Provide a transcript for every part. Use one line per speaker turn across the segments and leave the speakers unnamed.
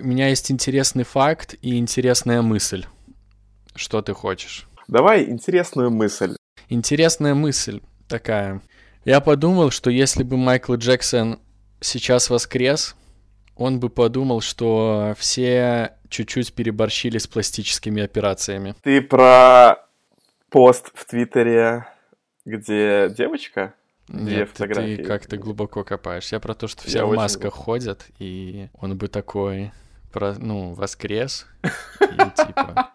У меня есть интересный факт и интересная мысль. Что ты хочешь?
Давай интересную мысль.
Интересная мысль такая. Я подумал, что если бы Майкл Джексон сейчас воскрес, он бы подумал, что все чуть-чуть переборщили с пластическими операциями.
Ты про пост в Твиттере, где девочка? Где
Нет,
фотографии?
ты как-то глубоко копаешь. Я про то, что все
Я
в
очень
масках ходят, и он бы такой, про, ну, воскрес, и типа...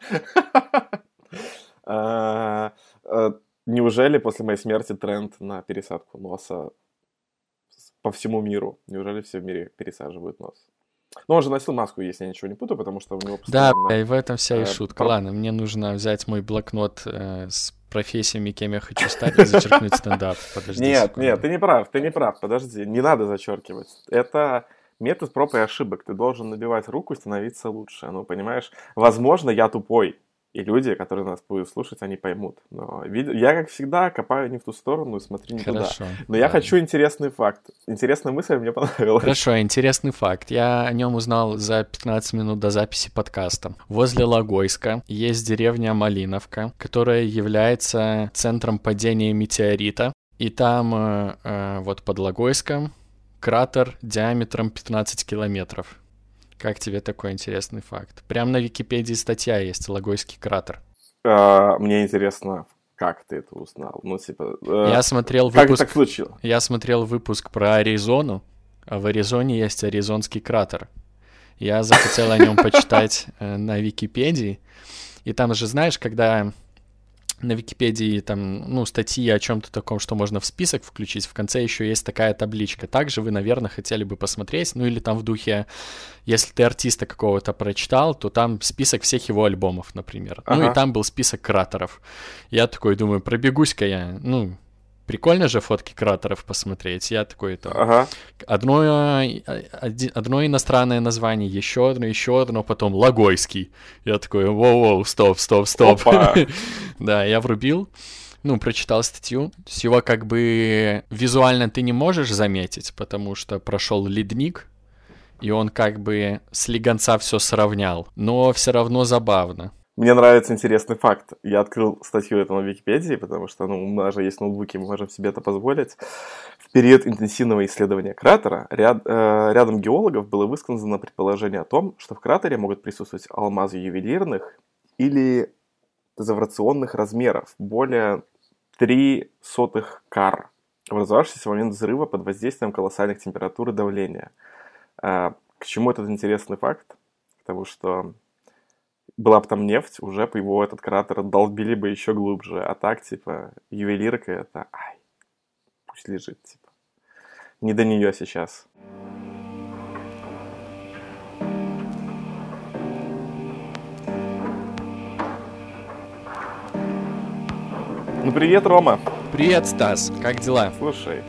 А, а, Неужели после моей смерти тренд на пересадку носа по всему миру? Неужели все в мире пересаживают нос? Ну, он же носил маску, если я ничего не путаю, потому что у него
Да,
постоянно...
бля, и в этом вся и
э,
шутка. Ладно, мне нужно взять мой блокнот э, с профессиями, кем я хочу стать, и зачеркнуть стендап. Подожди
Нет,
секунду.
нет, ты не прав, ты не прав, подожди, не надо зачеркивать. Это метод проб и ошибок. Ты должен набивать руку и становиться лучше. Ну, понимаешь, возможно, я тупой, и люди, которые нас будут слушать, они поймут. Но я, как всегда, копаю не в ту сторону и смотрю не туда.
Хорошо.
Но я
ладно.
хочу интересный факт. Интересная мысль мне понравилась.
Хорошо, интересный факт. Я о нем узнал за 15 минут до записи подкаста. Возле Логойска есть деревня Малиновка, которая является центром падения метеорита. И там, э, э, вот под Логойском, кратер диаметром 15 километров. Как тебе такой интересный факт? Прям на Википедии статья есть «Логойский кратер».
А, Мне интересно, как ты это узнал? Ну, типа... э,
Я смотрел
Как
выпуск...
так случилось?
Я смотрел выпуск про Аризону, а в Аризоне есть Аризонский кратер. Я захотел о нем почитать э, на Википедии. И там же, знаешь, когда на Википедии там, ну, статьи о чем-то таком, что можно в список включить, в конце еще есть такая табличка. Также вы, наверное, хотели бы посмотреть, ну или там в духе, если ты артиста какого-то прочитал, то там список всех его альбомов, например. Ну
Ага.
и там был список кратеров. Я такой думаю, пробегусь-ка я, ну, прикольно же фотки кратеров посмотреть. Я такой, там,
Ага.
одно, э, одно иностранное название, еще одно, еще одно, потом Логойский. Я такой, воу-воу, стоп, стоп, стоп. Да, я врубил, ну, прочитал статью. То есть Его как бы визуально ты не можешь заметить, потому что прошел ледник, и он как бы с легонца все сравнял. Но все равно забавно.
Мне нравится интересный факт. Я открыл статью эту на Википедии, потому что ну, у нас же есть ноутбуки, мы можем себе это позволить. В период интенсивного исследования кратера ряд, э, рядом геологов было высказано предположение о том, что в кратере могут присутствовать алмазы ювелирных или заврационных размеров, более 3 сотых кар, образовавшиеся в момент взрыва под воздействием колоссальных температур и давления. А, К чему этот интересный факт? Потому что была бы там нефть, уже бы его этот кратер долбили бы еще глубже. А так, типа, ювелирка это... Ай, пусть лежит, типа. Не до нее сейчас. Ну, привет, Рома.
Привет, Стас, как дела?
Слушай,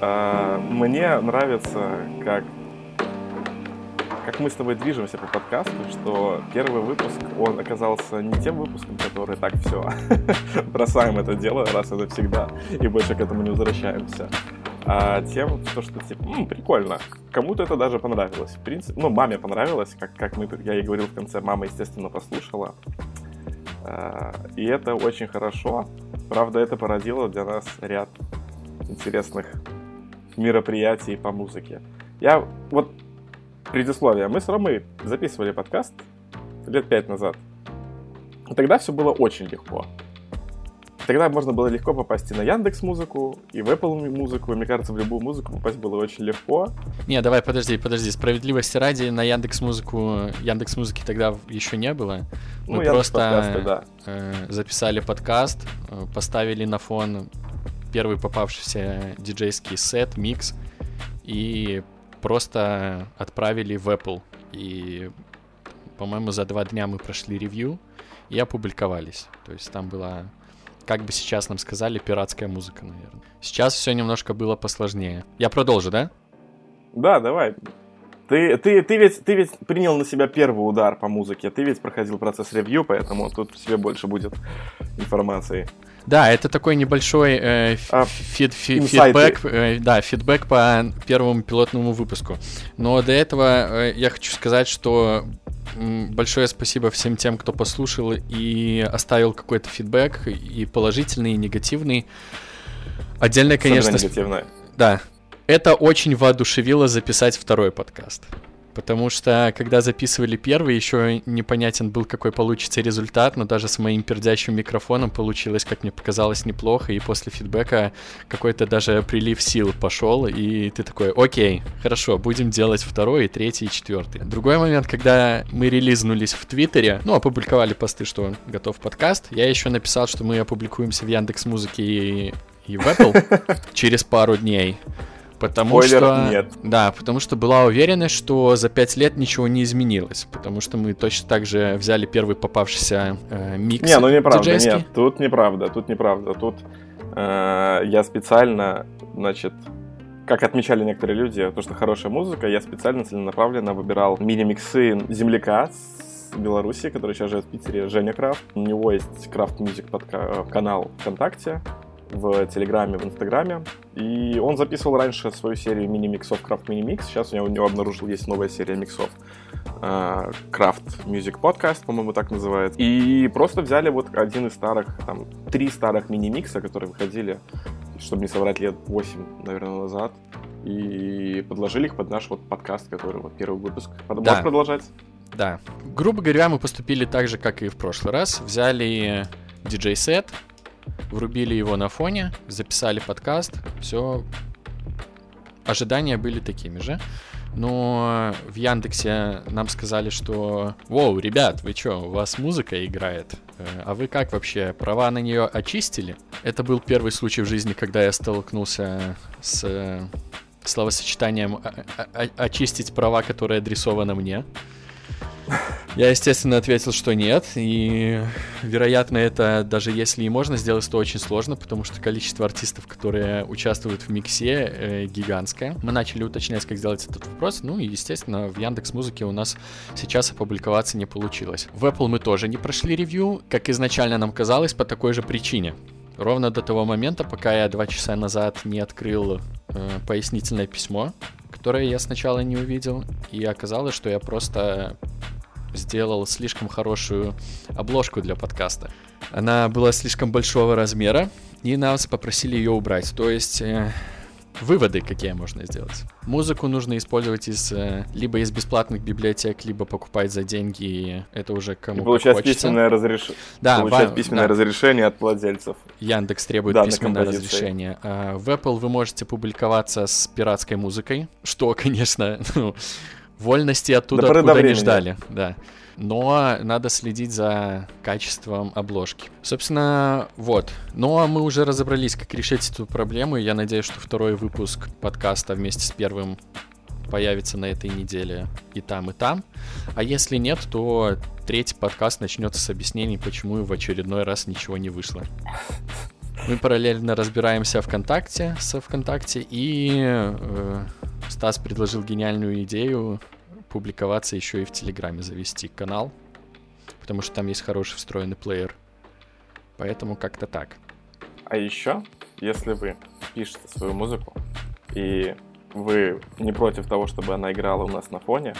а, мне нравится, как, как мы с тобой движемся по подкасту, что первый выпуск, он оказался не тем выпуском, который так все, бросаем это дело раз и навсегда, и больше к этому не возвращаемся, а тем, что, что типа, «М, прикольно, кому-то это даже понравилось. В принципе, ну, маме понравилось, как, как мы, я ей говорил в конце, мама, естественно, послушала. А, И это очень хорошо. Правда, это породило для нас ряд интересных мероприятий по музыке. Я вот предисловие. Мы с Ромой записывали подкаст лет пять назад. Тогда все было очень легко. Тогда можно было легко попасть и на Яндекс Музыку, и в Apple Музыку. И, мне кажется, в любую музыку попасть было очень легко.
Не, давай, подожди, подожди. Справедливости ради, на Яндекс Музыку, Яндекс Музыки тогда еще не было. Мы
Ну,
просто
подкасты, да.
э, записали подкаст, э, поставили на фон первый попавшийся диджейский сет, микс, и просто отправили в Apple. И, по-моему, за два дня мы прошли ревью и опубликовались. То есть там была, как бы сейчас нам сказали, пиратская музыка, наверное. Сейчас все немножко было посложнее. Я продолжу, да?
Да, давай. Ты, ты, ты, ведь, ты ведь принял на себя первый удар по музыке. Ты ведь проходил процесс ревью, поэтому тут тебе больше будет информации.
Да, это такой небольшой э,
А,
фид- фи- фидбэк, э, да, фидбэк по первому пилотному выпуску. Но до этого э, я хочу сказать, что большое спасибо всем тем, кто послушал и оставил какой-то фидбэк, и положительный, и негативный. Отдельно, конечно,
негативное.
да. Это очень воодушевило записать второй подкаст. Потому что, когда записывали первый, еще непонятен был, какой получится результат, но даже с моим пердящим микрофоном получилось, как мне показалось, неплохо, и после фидбэка какой-то даже прилив сил пошел, и ты такой, окей, хорошо, будем делать второй, и третий, и четвертый. Другой момент, когда мы релизнулись в Твиттере, ну, опубликовали посты, что готов подкаст, я еще написал, что мы опубликуемся в Яндекс Музыке и, и в Apple через пару дней. Потому
Спойлер,
что...
нет.
Да, потому что была уверенность, что за пять лет ничего не изменилось. Потому что мы точно так же взяли первый попавшийся э, микс
Не, ну неправда,
диджейский.
нет, тут неправда, тут неправда. Тут э, я специально, значит, как отмечали некоторые люди, то, что хорошая музыка, я специально целенаправленно выбирал мини-миксы земляка с Беларуси, который сейчас живет в Питере, Женя Крафт. У него есть Kraft Music канал ВКонтакте, в Телеграме, в Инстаграме. И он записывал раньше свою серию мини-миксов Крафт Мини-микс. Сейчас у него, у него обнаружил, есть новая серия миксов. Крафт Music Podcast, по-моему, так называется. И просто взяли вот один из старых, там, три старых мини-микса, которые выходили, чтобы не соврать, лет 8, наверное, назад. И подложили их под наш вот подкаст, который вот первый выпуск. Под-
Да.
Можешь продолжать?
Да. Грубо говоря, мы поступили так же, как и в прошлый раз. Взяли диджей-сет, врубили его на фоне, записали подкаст, все. Ожидания были такими же. Но в Яндексе нам сказали, что «Воу, ребят, вы чё, у вас музыка играет? Э, А вы как вообще, права на нее очистили?» Это был первый случай в жизни, когда я столкнулся с э, словосочетанием «о- о- о- «очистить права, которые адресованы мне». Я, естественно, ответил, что нет, и, вероятно, это даже если и можно сделать, то очень сложно, потому что количество артистов, которые участвуют в миксе, э, гигантское. Мы начали уточнять, как сделать этот вопрос, ну и, естественно, в Яндекс Музыке у нас сейчас опубликоваться не получилось. В Apple мы тоже не прошли ревью, как изначально нам казалось, по такой же причине. Ровно до того момента, пока я два часа назад не открыл э, пояснительное письмо, которое я сначала не увидел, и оказалось, что я просто сделал слишком хорошую обложку для подкаста. Она была слишком большого размера, и нас попросили ее убрать. То есть э, выводы какие можно сделать. Музыку нужно использовать из э, либо из бесплатных библиотек, либо покупать за деньги. и Это уже кому
И
как
получать
хочется.
письменное, разреш...
Да,
получать
ва-
письменное
да.
разрешение от владельцев.
Яндекс требует
Да,
письменное разрешение. А в Apple вы можете публиковаться с пиратской музыкой, что, конечно, ну, вольности оттуда,
До
откуда не ждали, да. Но надо следить за качеством обложки. Собственно, вот. Но мы уже разобрались, как решить эту проблему. Я надеюсь, что второй выпуск подкаста вместе с первым появится на этой неделе и там, и там. А если нет, то третий подкаст начнется с объяснений, почему в очередной раз ничего не вышло. Мы параллельно разбираемся ВКонтакте со ВКонтакте, и э, Стас предложил гениальную идею публиковаться еще и в Телеграме, завести канал, потому что там есть хороший встроенный плеер. Поэтому как-то так.
А еще, если вы пишете свою музыку, и вы не против того, чтобы она играла у нас на фоне,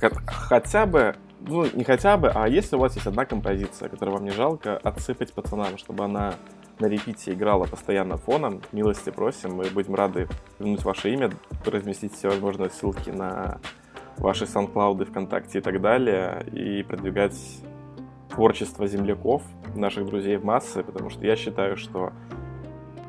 хот- хотя бы, ну не хотя бы, а если у вас есть одна композиция, которую вам не жалко, отсыпать пацанам, чтобы она на репите играла постоянно фоном, милости просим, мы будем рады вернуть ваше имя, разместить все возможные ссылки на ваши SoundCloud, ВКонтакте и так далее, и продвигать творчество земляков, наших друзей в массы, потому что я считаю, что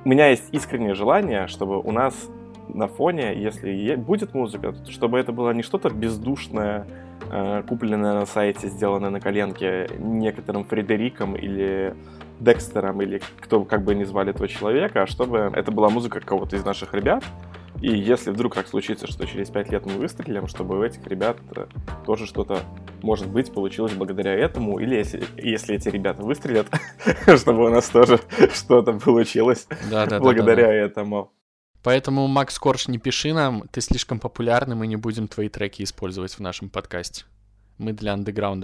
у меня есть искреннее желание, чтобы у нас на фоне, если будет музыка, то чтобы это было не что-то бездушное, э, купленное на сайте, сделанное на коленке некоторым Фредериком или Декстером, или кто как бы ни звали этого человека, а чтобы это была музыка кого-то из наших ребят, и если вдруг так случится, что через пять лет мы выстрелим, чтобы у этих ребят э, тоже что-то, может быть, получилось благодаря этому, или если, если эти ребята выстрелят, чтобы у нас тоже что-то получилось
Да, да, да,
благодаря
да, да.
этому.
Поэтому, Макс Корж, не пиши нам, ты слишком популярный, мы не будем твои треки использовать в нашем подкасте. Мы для андеграунд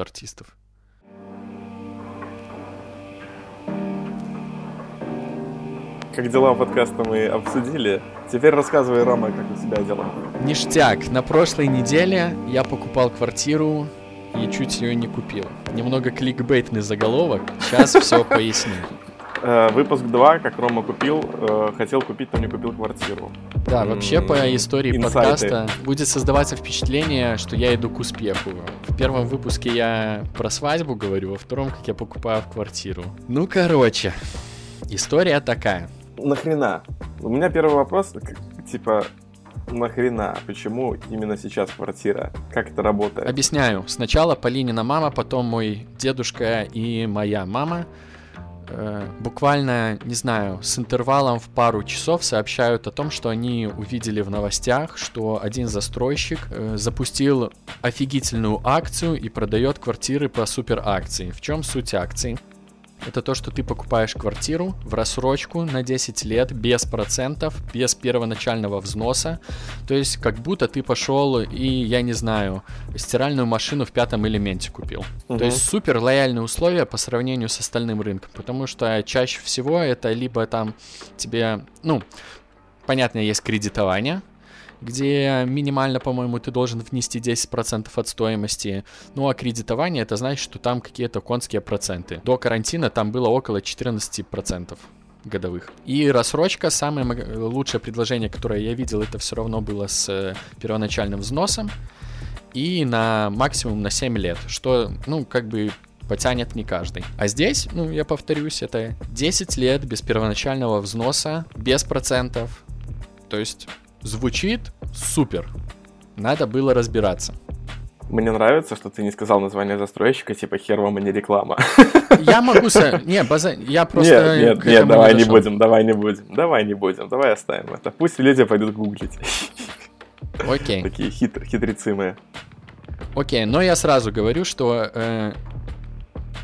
как дела подкаста мы обсудили. Теперь рассказывай, Рома, как у тебя дела.
Ништяк. На прошлой неделе я покупал квартиру и чуть ее не купил. Немного кликбейтный заголовок. Сейчас все поясню.
Э, выпуск 2, как Рома купил, э, хотел купить, но не купил квартиру.
Да, вообще по истории Инсайты. подкаста будет создаваться впечатление, что я иду к успеху. В первом выпуске я про свадьбу говорю, во втором, как я покупаю квартиру. Ну, короче, история такая.
Нахрена? У меня первый вопрос, типа, нахрена? Почему именно сейчас квартира? Как это работает?
Объясняю. Сначала Полинина мама, потом мой дедушка и моя мама э, буквально, не знаю, с интервалом в пару часов сообщают о том, что они увидели в новостях, что один застройщик э, запустил офигительную акцию и продает квартиры по супер акции. В чем суть акции? Это то, что ты покупаешь квартиру в рассрочку на 10 лет без процентов, без первоначального взноса. То есть как будто ты пошел и, я не знаю, стиральную машину в пятом элементе купил. Угу. То есть супер лояльные условия по сравнению с остальным рынком. Потому что чаще всего это либо там тебе, ну, понятно, есть кредитование, где минимально, по-моему, ты должен внести 10% от стоимости. Ну а кредитование это значит, что там какие-то конские проценты. До карантина там было около 14% годовых. И рассрочка, самое лучшее предложение, которое я видел, это все равно было с э, первоначальным взносом и на максимум на 7 лет, что, ну, как бы потянет не каждый. А здесь, ну, я повторюсь, это 10 лет без первоначального взноса, без процентов. То есть Звучит супер. Надо было разбираться.
Мне нравится, что ты не сказал название застройщика, типа хер вам, а не реклама.
Я могу... Со... Не, база... я просто...
Нет, нет, нет, давай не, не будем, давай не будем, давай не будем, давай оставим это. Пусть люди пойдут гуглить.
Окей.
Такие хит... хитрецы мы.
Окей, но я сразу говорю, что э,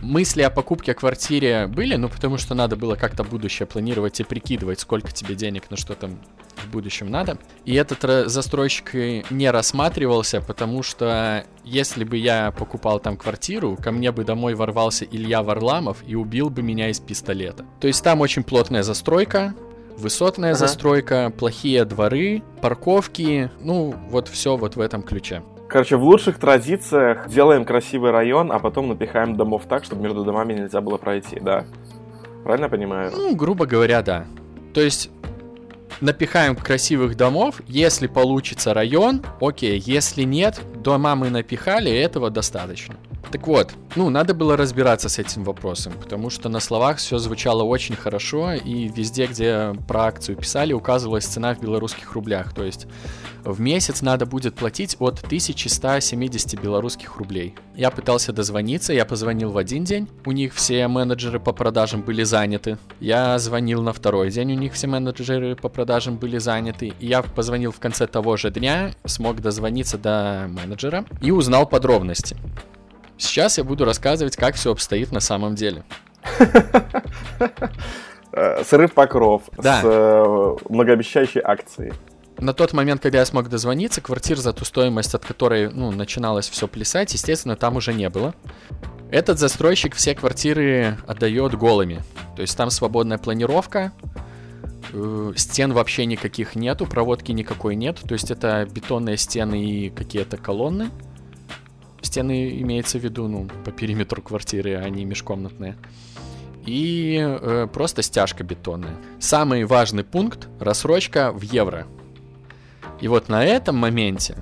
мысли о покупке квартире были, ну потому что надо было как-то будущее планировать и прикидывать, сколько тебе денег на что там в будущем надо. И этот застройщик не рассматривался, потому что если бы я покупал там квартиру, ко мне бы домой ворвался Илья Варламов и убил бы меня из пистолета. То есть там очень плотная застройка, высотная ага. застройка, плохие дворы, парковки, ну вот все вот в этом ключе.
Короче, в лучших традициях делаем красивый район, а потом напихаем домов так, чтобы между домами нельзя было пройти, да? Правильно я понимаю?
Ну, грубо говоря, да. То есть напихаем красивых домов, если получится район, окей, если нет, дома мы напихали, этого достаточно. Так вот, ну, надо было разбираться с этим вопросом, потому что на словах все звучало очень хорошо, и везде, где про акцию писали, указывалась цена в белорусских рублях. То есть в месяц надо будет платить от 1170 белорусских рублей. Я пытался дозвониться, я позвонил в один день, у них все менеджеры по продажам были заняты. Я звонил на второй день, у них все менеджеры по продажам были заняты. И я позвонил в конце того же дня, смог дозвониться до менеджера и узнал подробности. Сейчас я буду рассказывать, как все обстоит на самом деле.
Э, срыв покров да. с э, многообещающей акцией.
На тот момент, когда я смог дозвониться, квартир за ту стоимость, от которой ну, начиналось все плясать, естественно, там уже не было. Этот застройщик все квартиры отдает голыми. То есть там свободная планировка, э, стен вообще никаких нету, проводки никакой нет. То есть это бетонные стены и какие-то колонны. Стены имеется в виду, ну, по периметру квартиры, а не межкомнатные. И э, просто стяжка бетонная. Самый важный пункт – рассрочка в евро. И вот на этом моменте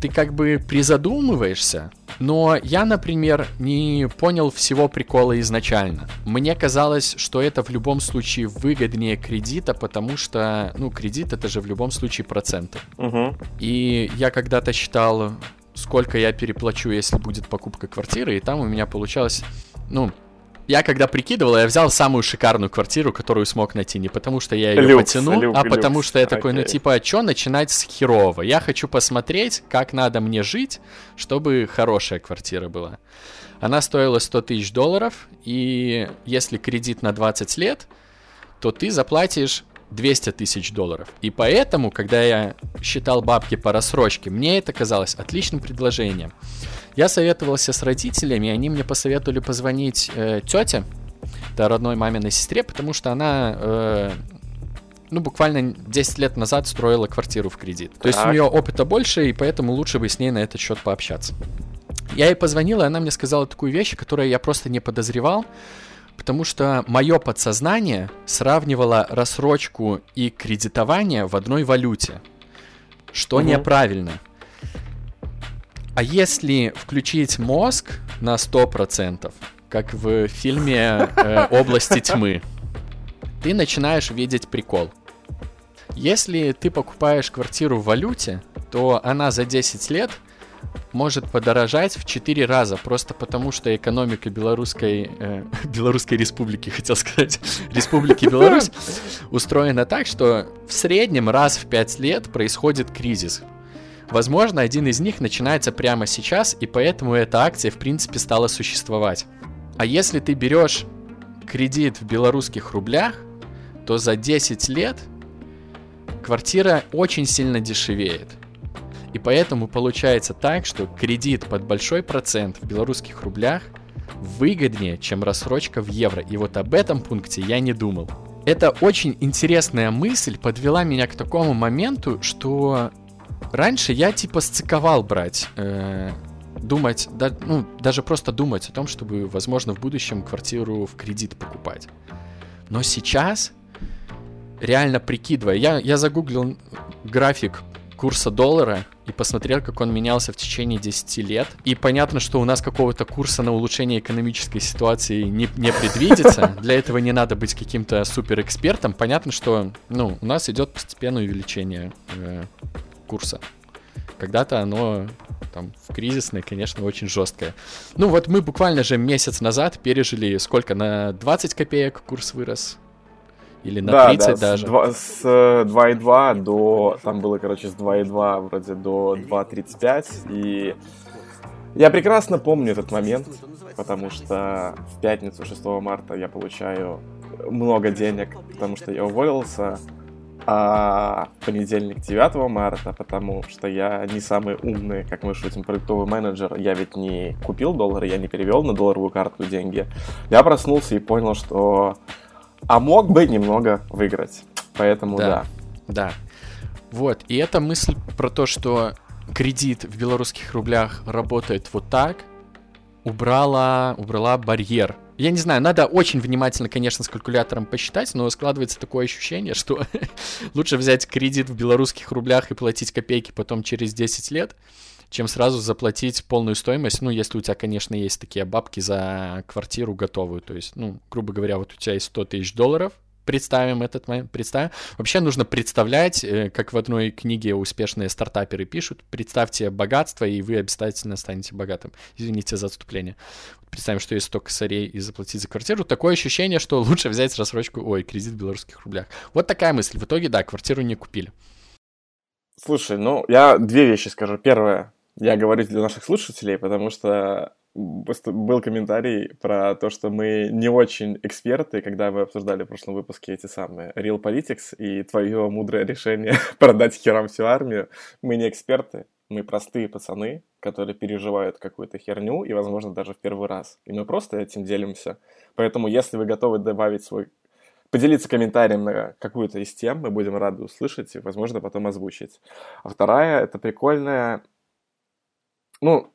ты как бы призадумываешься, но я, например, не понял всего прикола изначально. Мне казалось, что это в любом случае выгоднее кредита, потому что, ну, кредит это же в любом случае проценты. Угу. И я когда-то считал сколько я переплачу, если будет покупка квартиры, и там у меня получалось, ну, я когда прикидывал, я взял самую шикарную квартиру, которую смог найти, не потому что я ее люкс, потяну, люк, а люкс. потому что я такой, ну типа, а что начинать с херового? Я хочу посмотреть, как надо мне жить, чтобы хорошая квартира была. Она стоила 100 тысяч долларов, и если кредит на 20 лет, то ты заплатишь 200 тысяч долларов. И поэтому, когда я считал бабки по рассрочке, мне это казалось отличным предложением. Я советовался с родителями, они мне посоветовали позвонить э, тете, это родной маминой сестре, потому что она, э, ну, буквально 10 лет назад строила квартиру в кредит. То есть у нее опыта больше, и поэтому лучше бы с ней на этот счет пообщаться. Я ей позвонил, и она мне сказала такую вещь, которую я просто не подозревал, потому что мое подсознание сравнивало рассрочку и кредитование в одной валюте, что угу. неправильно. А если включить мозг на 100%, как в фильме э, «Области тьмы», ты начинаешь видеть прикол. Если ты покупаешь квартиру в валюте, то она за 10 лет – может подорожать в 4 раза, просто потому что экономика Белорусской, э, Белорусской Республики, хотел сказать, Республики Беларусь, устроена так, что в среднем раз в 5 лет происходит кризис. Возможно, один из них начинается прямо сейчас, и поэтому эта акция, в принципе, стала существовать. А если ты берешь кредит в белорусских рублях, то за 10 лет квартира очень сильно дешевеет. И поэтому получается так, что кредит под большой процент в белорусских рублях выгоднее, чем рассрочка в евро. И вот об этом пункте я не думал. Это очень интересная мысль подвела меня к такому моменту, что раньше я типа сциковал брать, э, думать, да, ну, даже просто думать о том, чтобы, возможно, в будущем квартиру в кредит покупать. Но сейчас, реально прикидывая, я, я загуглил график курса доллара и посмотрел, как он менялся в течение 10 лет. И понятно, что у нас какого-то курса на улучшение экономической ситуации не, не предвидится. Для этого не надо быть каким-то суперэкспертом. Понятно, что ну, у нас идет постепенное увеличение э, курса. Когда-то оно там в кризисной, конечно, очень жесткое. Ну вот мы буквально же месяц назад пережили сколько, на 20 копеек курс вырос? Или на да, 30 да, даже?
С, 2,2 э, до... Там было, короче, с 2,2 вроде до 2,35. И я прекрасно помню этот момент, потому что в пятницу 6 марта я получаю много денег, потому что я уволился, а в понедельник 9 марта, потому что я не самый умный, как мы шутим, продуктовый менеджер, я ведь не купил доллары, я не перевел на долларовую карту деньги. Я проснулся и понял, что а мог бы немного выиграть. Поэтому да. Да.
да. Вот, и эта мысль про то, что кредит в белорусских рублях работает вот так, убрала, убрала барьер. Я не знаю, надо очень внимательно, конечно, с калькулятором посчитать, но складывается такое ощущение, что лучше взять кредит в белорусских рублях и платить копейки потом через 10 лет, чем сразу заплатить полную стоимость, ну, если у тебя, конечно, есть такие бабки за квартиру готовую, то есть, ну, грубо говоря, вот у тебя есть 100 тысяч долларов, представим этот момент, представим. Вообще нужно представлять, э, как в одной книге успешные стартаперы пишут, представьте богатство, и вы обязательно станете богатым. Извините за отступление. Представим, что есть 100 косарей и заплатить за квартиру. Такое ощущение, что лучше взять рассрочку, ой, кредит в белорусских рублях. Вот такая мысль. В итоге, да, квартиру не купили.
Слушай, ну, я две вещи скажу. Первое, я говорю для наших слушателей, потому что был комментарий про то, что мы не очень эксперты, когда мы обсуждали в прошлом выпуске эти самые Real Politics и твое мудрое решение продать херам всю армию. Мы не эксперты, мы простые пацаны, которые переживают какую-то херню и, возможно, даже в первый раз. И мы просто этим делимся. Поэтому, если вы готовы добавить свой поделиться комментарием на какую-то из тем, мы будем рады услышать и, возможно, потом озвучить. А вторая — это прикольная ну,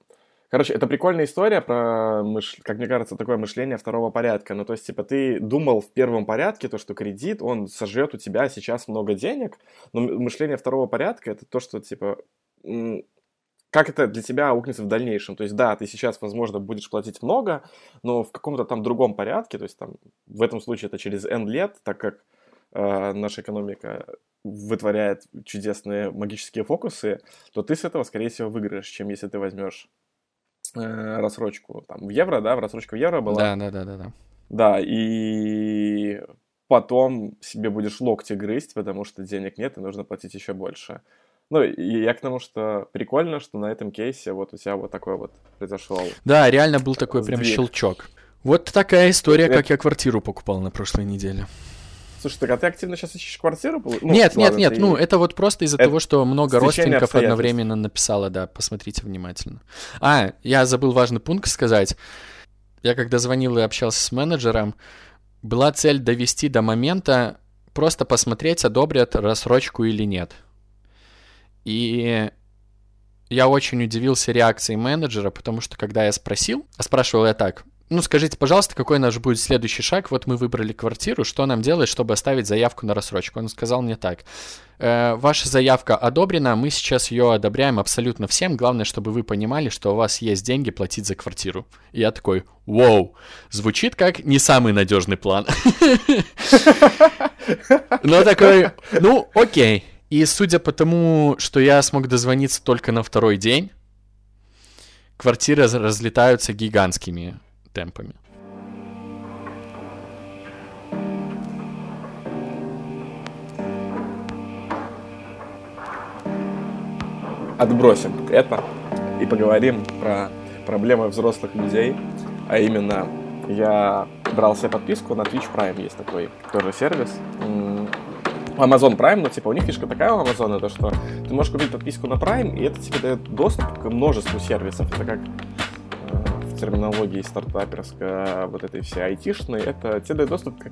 короче, это прикольная история про, мыш... как мне кажется, такое мышление второго порядка. Ну, то есть, типа, ты думал в первом порядке, то, что кредит, он сожрет у тебя сейчас много денег, но мышление второго порядка это то, что, типа, как это для тебя аукнется в дальнейшем. То есть, да, ты сейчас, возможно, будешь платить много, но в каком-то там другом порядке, то есть, там, в этом случае это через N лет, так как наша экономика вытворяет чудесные магические фокусы, то ты с этого, скорее всего, выиграешь, чем если ты возьмешь э, рассрочку там в евро, да, в рассрочку в евро была.
Да, да, да, да, да.
Да, и потом себе будешь локти грызть, потому что денег нет и нужно платить еще больше. Ну, и я к тому, что прикольно, что на этом кейсе вот у тебя вот такой вот произошел.
Да, реально был такой сдвиг. прям щелчок. Вот такая история, как я квартиру покупал на прошлой неделе.
Слушай, так а ты активно сейчас ищешь квартиру? Ну,
нет, ладно, нет, нет, ты... ну это вот просто из-за того, что много родственников одновременно написало, да, посмотрите внимательно. А, я забыл важный пункт сказать. Я когда звонил и общался с менеджером, была цель довести до момента, просто посмотреть, одобрят рассрочку или нет. И я очень удивился реакцией менеджера, потому что когда я спросил, а спрашивал я так, ну скажите, пожалуйста, какой наш будет следующий шаг? Вот мы выбрали квартиру, что нам делать, чтобы оставить заявку на рассрочку? Он сказал мне так, э, ваша заявка одобрена, мы сейчас ее одобряем абсолютно всем, главное, чтобы вы понимали, что у вас есть деньги платить за квартиру. И я такой, вау, звучит как не самый надежный план. Но такой, ну окей. И судя по тому, что я смог дозвониться только на второй день, квартиры разлетаются гигантскими темпами.
Отбросим это и поговорим про проблемы взрослых людей, а именно я брал себе подписку на Twitch Prime, есть такой тоже сервис. Amazon Prime, но типа у них фишка такая у Amazon, то что ты можешь купить подписку на Prime, и это тебе дает доступ к множеству сервисов. Это как терминологии стартаперской, вот этой всей айтишной, это тебе дает доступ к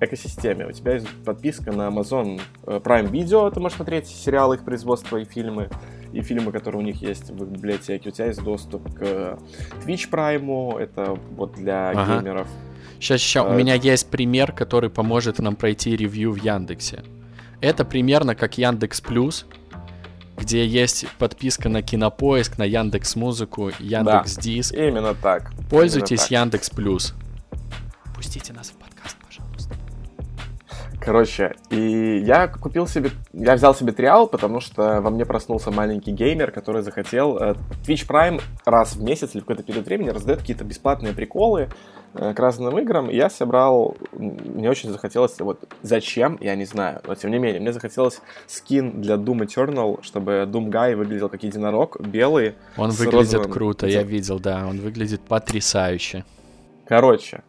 экосистеме. У тебя есть подписка на Amazon э, Prime Video, ты можешь смотреть сериалы, их производства и фильмы, и фильмы, которые у них есть в библиотеке. У тебя есть доступ к Twitch Prime, это вот для ага. геймеров.
Сейчас, сейчас, а... у э, меня есть пример, который поможет нам пройти ревью в Яндексе. Это примерно как Яндекс Плюс, где есть подписка на Кинопоиск, на Яндекс Музыку, Яндекс Диск.
Да, именно так.
Пользуйтесь Яндекс Плюс. Пустите нас в подкаст, пожалуйста.
Короче, и я купил себе, я взял себе триал, потому что во мне проснулся маленький геймер, который захотел. Э, Twitch Prime раз в месяц или в какой-то период времени раздает какие-то бесплатные приколы, к разным играм, я собрал, мне очень захотелось, вот зачем, я не знаю, но тем не менее, мне захотелось скин для Doom Eternal, чтобы Doom Guy выглядел как единорог, белый.
Он выглядит розовым... круто, я видел, да, он выглядит потрясающе.
Короче,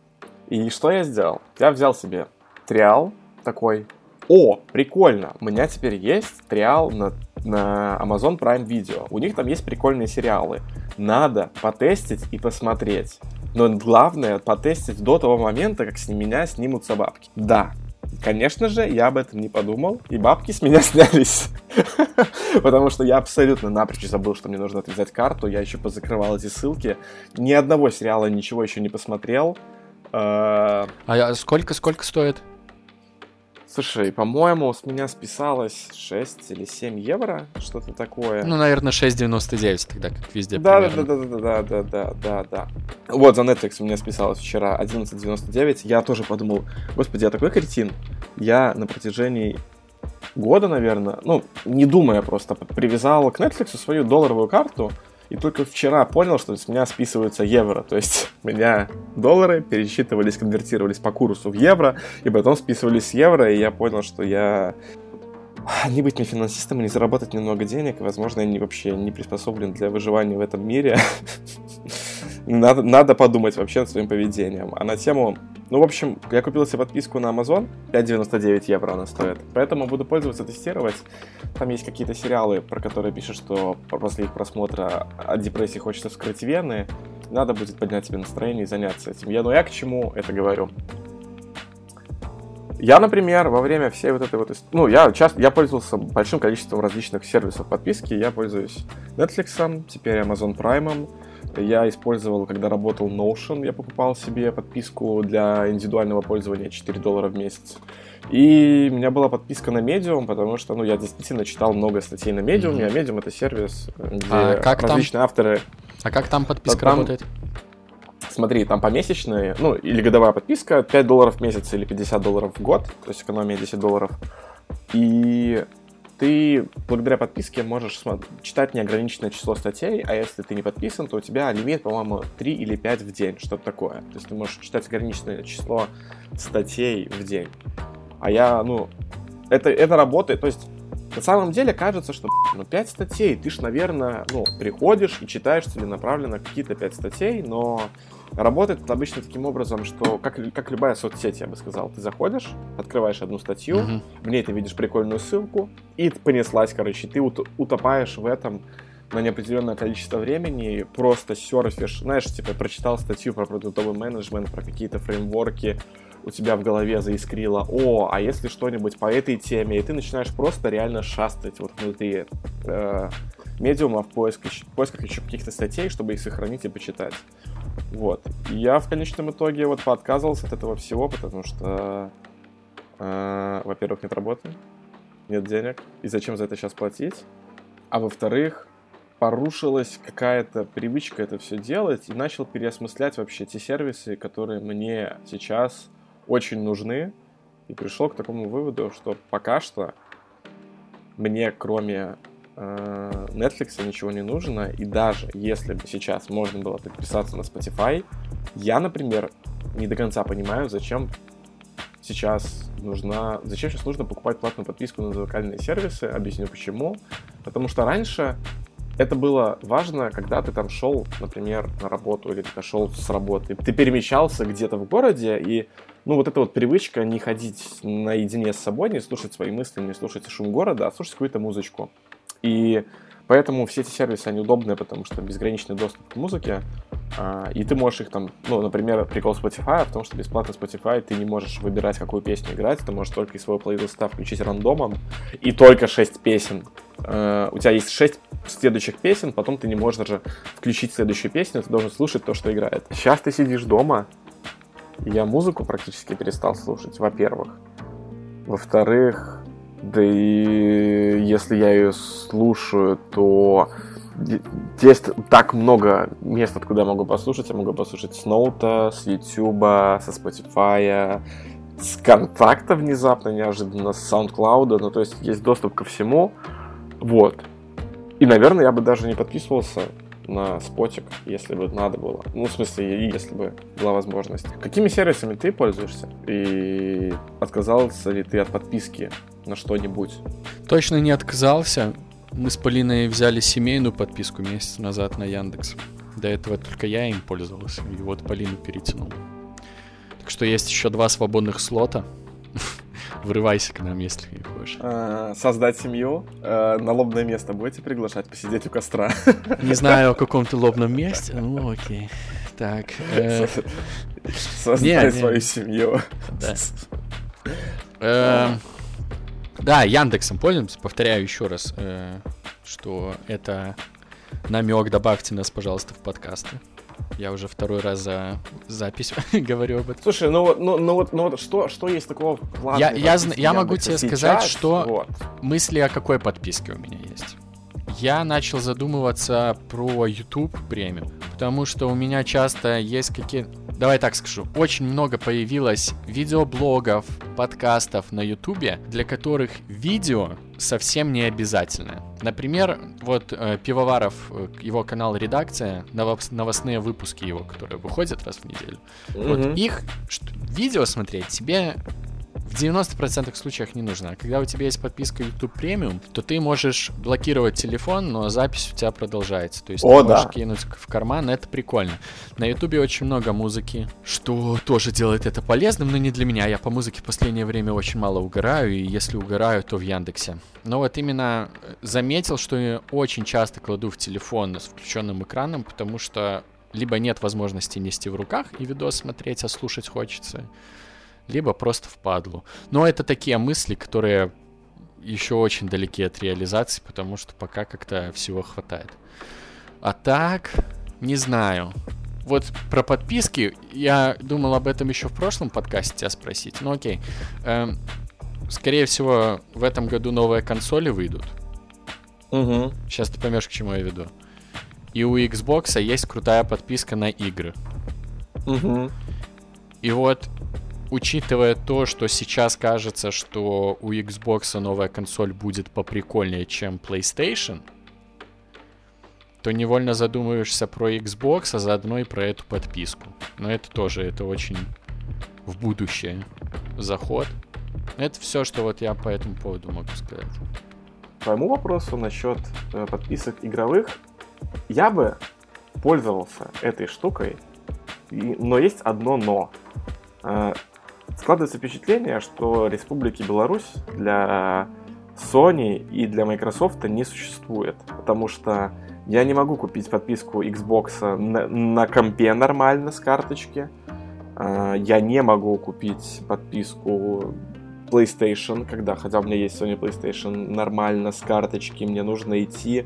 и что я сделал? Я взял себе триал такой, о, прикольно, у меня теперь есть триал на, на Amazon Prime Video. У них там есть прикольные сериалы. Надо потестить и посмотреть. Но главное потестить до того момента, как с меня снимутся бабки. Да, Конечно же, я об этом не подумал, и бабки с меня снялись. Потому что я абсолютно напрочь забыл, что мне нужно отвязать карту. Я еще позакрывал эти ссылки. Ни одного сериала ничего еще не посмотрел.
А, а сколько, сколько стоит?
Слушай, по-моему, с меня списалось 6 или 7 евро, что-то такое.
Ну, наверное, 6,99 тогда, как везде.
Да, примерно. да, да, да, да, да, да, да. Вот за Netflix у меня списалось вчера 11,99. Я тоже подумал, господи, я такой кретин. Я на протяжении года, наверное, ну, не думая просто, привязал к Netflix свою долларовую карту, и только вчера понял, что с меня списываются евро. То есть у меня доллары пересчитывались, конвертировались по курсу в евро, и потом списывались с евро, и я понял, что я не быть мне финансистом и не заработать немного денег, возможно, я не, вообще не приспособлен для выживания в этом мире. надо, надо подумать вообще над своим поведением. А на тему ну, в общем, я купил себе подписку на Amazon, 5,99 евро она стоит, поэтому буду пользоваться, тестировать. Там есть какие-то сериалы, про которые пишут, что после их просмотра от депрессии хочется вскрыть вены. Надо будет поднять себе настроение и заняться этим. Я, ну я к чему это говорю? Я, например, во время всей вот этой вот... Ну, я часто... Я пользовался большим количеством различных сервисов подписки. Я пользуюсь Netflix, теперь Amazon Prime, я использовал, когда работал Notion, я покупал себе подписку для индивидуального пользования 4 доллара в месяц. И у меня была подписка на Medium, потому что, ну, я действительно читал много статей на Medium, mm-hmm. а Medium это сервис, где а как различные
там?
авторы...
А как там подписка там... работает?
Смотри, там помесячные, ну, или годовая подписка, 5 долларов в месяц или 50 долларов в год, то есть экономия 10 долларов. И ты благодаря подписке можешь читать неограниченное число статей, а если ты не подписан, то у тебя лимит, по-моему, 3 или 5 в день, что-то такое. То есть ты можешь читать ограниченное число статей в день. А я, ну, это, это работает, то есть на самом деле кажется, что ну, 5 статей, ты ж, наверное, ну, приходишь и читаешь целенаправленно какие-то 5 статей, но Работает это обычно таким образом, что как, как любая соцсеть, я бы сказал, ты заходишь, открываешь одну статью, mm-hmm. в ней ты видишь прикольную ссылку, и понеслась, короче, ты утопаешь в этом на неопределенное количество времени, просто серфишь, знаешь, типа прочитал статью про продуктовый менеджмент, про какие-то фреймворки, у тебя в голове заискрило, о, а если что-нибудь по этой теме, и ты начинаешь просто реально шастать вот внутри э, медиума в поисках, в поисках еще каких-то статей, чтобы их сохранить и почитать. Вот. Я в конечном итоге вот поотказывался от этого всего, потому что, э, во-первых, нет работы, нет денег, и зачем за это сейчас платить? А во-вторых, порушилась какая-то привычка это все делать, и начал переосмыслять вообще те сервисы, которые мне сейчас очень нужны, и пришел к такому выводу, что пока что мне, кроме Netflix, ничего не нужно, и даже если бы сейчас можно было подписаться на Spotify, я, например, не до конца понимаю, зачем сейчас нужна, зачем сейчас нужно покупать платную подписку на музыкальные сервисы, объясню почему. Потому что раньше это было важно, когда ты там шел, например, на работу или ты шел с работы. Ты перемещался где-то в городе, и ну, вот эта вот привычка не ходить наедине с собой, не слушать свои мысли, не слушать шум города, а слушать какую-то музычку. И поэтому все эти сервисы, они удобные, потому что безграничный доступ к музыке, а, и ты можешь их там, ну, например, прикол Spotify в том, что бесплатно Spotify ты не можешь выбирать, какую песню играть, ты можешь только из своего плейлиста включить рандомом, и только 6 песен. А, у тебя есть 6 следующих песен, потом ты не можешь даже включить следующую песню, ты должен слушать то, что играет. Сейчас ты сидишь дома, я музыку практически перестал слушать, во-первых. Во-вторых, да и если я ее слушаю, то есть так много мест, откуда я могу послушать. Я могу послушать с ноута, с ютуба, со Spotify, с контакта внезапно, неожиданно, с SoundCloud. Ну, то есть есть доступ ко всему. Вот. И, наверное, я бы даже не подписывался на спотик, если бы надо было. Ну, в смысле, если бы была возможность. Какими сервисами ты пользуешься? И отказался ли ты от подписки на что-нибудь?
Точно не отказался. Мы с Полиной взяли семейную подписку месяц назад на Яндекс. До этого только я им пользовался, и вот Полину перетянул. Так что есть еще два свободных слота. Врывайся к нам, если хочешь.
А, создать семью. А, на лобное место будете приглашать посидеть у костра?
Не знаю, о каком ты лобном месте. Ну, окей. Так. Э...
Создать свою семью.
Да. Яндексом пользуемся. Повторяю еще раз, э, что это намек. Добавьте нас, пожалуйста, в подкасты. Я уже второй раз за запись говорю об этом.
Слушай, ну, ну, ну вот, ну вот что, что есть такого
плана? Я, я, я могу тебе сейчас? сказать, что вот. мысли о какой подписке у меня есть. Я начал задумываться про YouTube премиум, потому что у меня часто есть какие давай так скажу, очень много появилось видеоблогов, подкастов на ютубе, для которых видео совсем не обязательно. Например, вот э, Пивоваров, э, его канал «Редакция», новостные выпуски его, которые выходят раз в неделю. Mm-hmm. Вот их что, видео смотреть тебе в 90% случаях не нужно. А когда у тебя есть подписка YouTube Premium, то ты можешь блокировать телефон, но запись у тебя продолжается. То есть
О,
ты
да.
можешь кинуть в карман, это прикольно. На YouTube очень много музыки, что тоже делает это полезным, но не для меня. Я по музыке в последнее время очень мало угораю, и если угораю, то в Яндексе. Но вот именно э, заметил, что я очень часто кладу в телефон с включенным экраном, потому что либо нет возможности нести в руках и видос смотреть, а слушать хочется, либо просто впадлу. Но это такие мысли, которые еще очень далеки от реализации, потому что пока как-то всего хватает. А так, не знаю. Вот про подписки, я думал об этом еще в прошлом подкасте тебя спросить. Ну окей. Эм, скорее всего, в этом году новые консоли выйдут.
Угу.
Сейчас ты поймешь, к чему я веду. И у Xbox есть крутая подписка на игры.
Угу.
И вот учитывая то, что сейчас кажется, что у Xbox новая консоль будет поприкольнее, чем PlayStation, то невольно задумываешься про Xbox, а заодно и про эту подписку. Но это тоже, это очень в будущее заход. Это все, что вот я по этому поводу могу сказать.
Твоему вопросу насчет э, подписок игровых, я бы пользовался этой штукой, и, но есть одно но. Э, складывается впечатление, что Республики Беларусь для Sony и для Microsoft не существует, потому что Я не могу купить подписку Xbox на, на компе нормально с карточки. А, я не могу купить подписку PlayStation, когда, хотя у меня есть Sony PlayStation нормально с карточки, мне нужно идти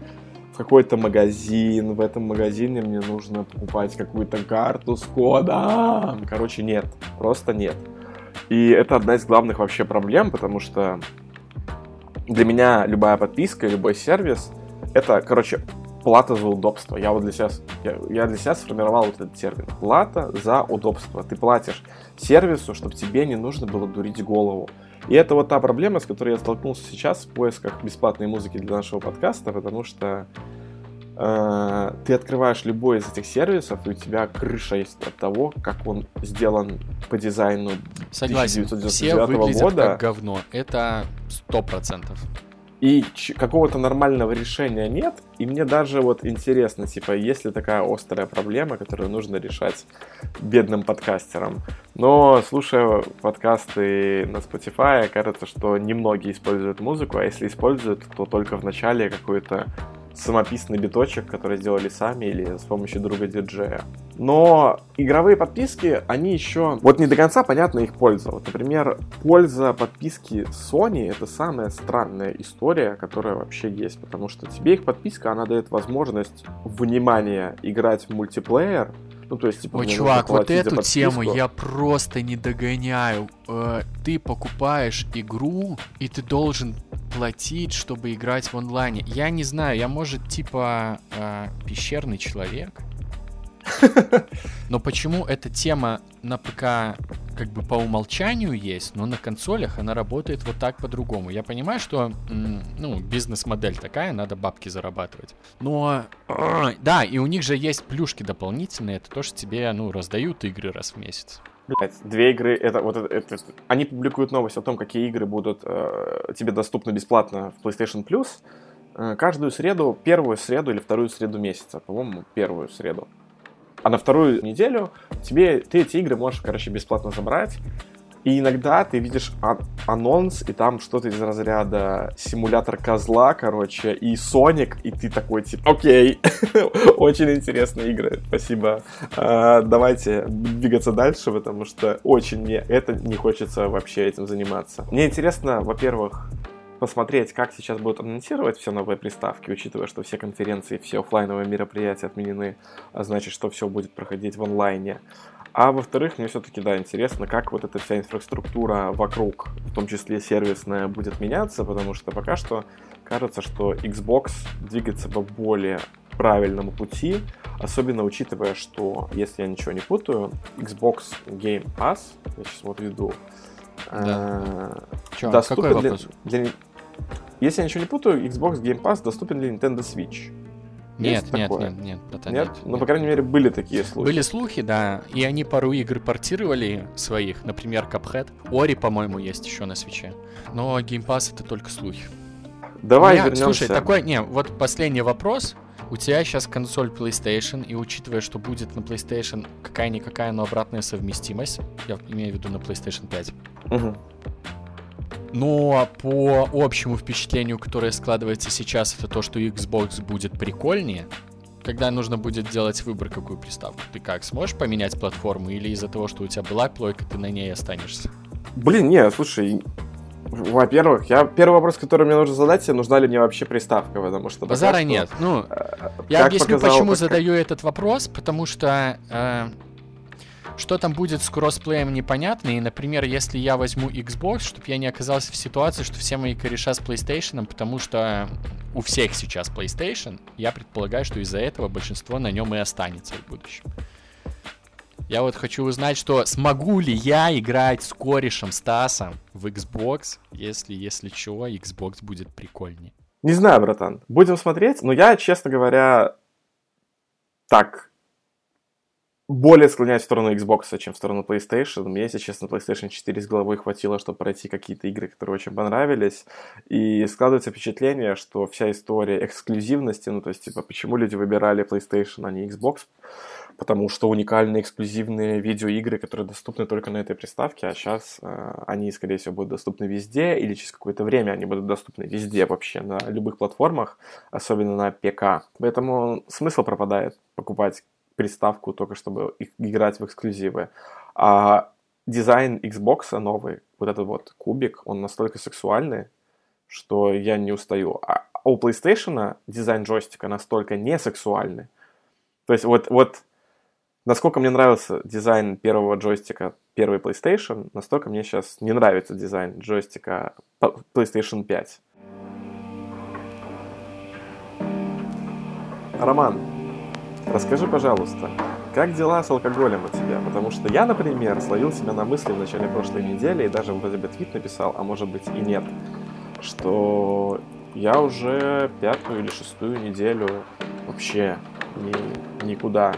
в какой-то магазин, в этом магазине мне нужно покупать какую-то карту с кодом. Короче, нет, просто нет. И это одна из главных вообще проблем, потому что для меня любая подписка, любой сервис, это, короче, плата за удобство. Я вот для себя, я, я для себя сформировал вот этот термин. Плата за удобство. Ты платишь сервису, чтобы тебе не нужно было дурить голову. И это вот та проблема, с которой я столкнулся сейчас в поисках бесплатной музыки для нашего подкаста, потому что э, ты открываешь любой из этих сервисов, и у тебя крыша есть от того, как он сделан по дизайну
Согласен. 1999 Все года. как говно. Это сто процентов
и какого-то нормального решения нет, и мне даже вот интересно, типа, есть ли такая острая проблема, которую нужно решать бедным подкастерам. Но слушая подкасты на Spotify, кажется, что немногие используют музыку, а если используют, то только в начале какой-то самописный биточек, который сделали сами или с помощью друга диджея. Но игровые подписки, они еще... Вот не до конца понятна их польза. Вот, например, польза подписки Sony — это самая странная история, которая вообще есть. Потому что тебе их подписка, она дает возможность, внимание, играть в мультиплеер, ну, то есть, типа,
Ой, чувак, вот эту тему я просто не догоняю. Э, ты покупаешь игру, и ты должен платить, чтобы играть в онлайне. Я не знаю, я, может, типа э, пещерный человек. Но почему эта тема на ПК как бы по умолчанию есть, но на консолях она работает вот так по-другому. Я понимаю, что ну, бизнес-модель такая, надо бабки зарабатывать. Но да, и у них же есть плюшки дополнительные, это то, что тебе ну, раздают игры раз в месяц.
Блять, две игры, это вот это, это, они публикуют новость о том, какие игры будут э, тебе доступны бесплатно в PlayStation Plus э, каждую среду, первую среду или вторую среду месяца, по-моему, первую среду. А на вторую неделю тебе ты эти игры можешь, короче, бесплатно забрать. И иногда ты видишь ан- анонс, и там что-то из разряда симулятор козла, короче, и Соник, и ты такой, типа, окей, очень интересные игры, спасибо. А, давайте двигаться дальше, потому что очень мне это не хочется вообще этим заниматься. Мне интересно, во-первых, посмотреть, как сейчас будут анонсировать все новые приставки, учитывая, что все конференции, все офлайновые мероприятия отменены, а значит, что все будет проходить в онлайне. А во-вторых, мне все-таки, да, интересно, как вот эта вся инфраструктура вокруг, в том числе сервисная, будет меняться, потому что пока что кажется, что Xbox двигается по более правильному пути, особенно учитывая, что, если я ничего не путаю, Xbox Game Pass, я сейчас вот веду,
да. э, Чё, доступен какой вопрос?
Для, если я ничего не путаю, Xbox Game Pass доступен для Nintendo Switch.
Нет, нет, нет, нет,
это нет. нет. Ну, по крайней мере, были такие слухи.
Были слухи, да. И они пару игр портировали своих, например, Cuphead. Ори, по-моему, есть еще на свече. Но Game Pass это только слухи.
Давай меня, вернемся.
Слушай, такой, не, вот последний вопрос. У тебя сейчас консоль PlayStation, и учитывая, что будет на PlayStation какая-никакая, но обратная совместимость, я имею в виду на PlayStation 5, угу. Но по общему впечатлению, которое складывается сейчас, это то, что Xbox будет прикольнее. Когда нужно будет делать выбор, какую приставку, ты как, сможешь поменять платформу или из-за того, что у тебя была плойка, ты на ней останешься?
Блин, не, слушай, во-первых, я первый вопрос, который мне нужно задать, себе, нужна ли мне вообще приставка, потому что...
Базара что, нет. Ну, э, я объясню, показал, почему как... задаю этот вопрос, потому что э, что там будет с кроссплеем непонятно, и, например, если я возьму Xbox, чтобы я не оказался в ситуации, что все мои кореша с PlayStation, потому что у всех сейчас PlayStation, я предполагаю, что из-за этого большинство на нем и останется в будущем. Я вот хочу узнать, что смогу ли я играть с корешем Стасом в Xbox, если, если чего, Xbox будет прикольнее.
Не знаю, братан. Будем смотреть. Но я, честно говоря, так, более склоняюсь в сторону Xbox, чем в сторону PlayStation. Мне, если честно, PlayStation 4 с головой хватило, чтобы пройти какие-то игры, которые очень понравились. И складывается впечатление, что вся история эксклюзивности, ну, то есть, типа, почему люди выбирали PlayStation, а не Xbox, потому что уникальные эксклюзивные видеоигры, которые доступны только на этой приставке, а сейчас э, они, скорее всего, будут доступны везде, или через какое-то время они будут доступны везде вообще, на любых платформах, особенно на ПК. Поэтому смысл пропадает покупать приставку только чтобы играть в эксклюзивы. А дизайн Xbox новый, вот этот вот кубик, он настолько сексуальный, что я не устаю. А у PlayStation дизайн джойстика настолько не сексуальный. То есть вот, вот насколько мне нравился дизайн первого джойстика первой PlayStation, настолько мне сейчас не нравится дизайн джойстика PlayStation 5. Роман, расскажи, пожалуйста, как дела с алкоголем у тебя? Потому что я, например, словил себя на мысли в начале прошлой недели и даже вроде бы твит написал, а может быть и нет, что я уже пятую или шестую неделю вообще ни, никуда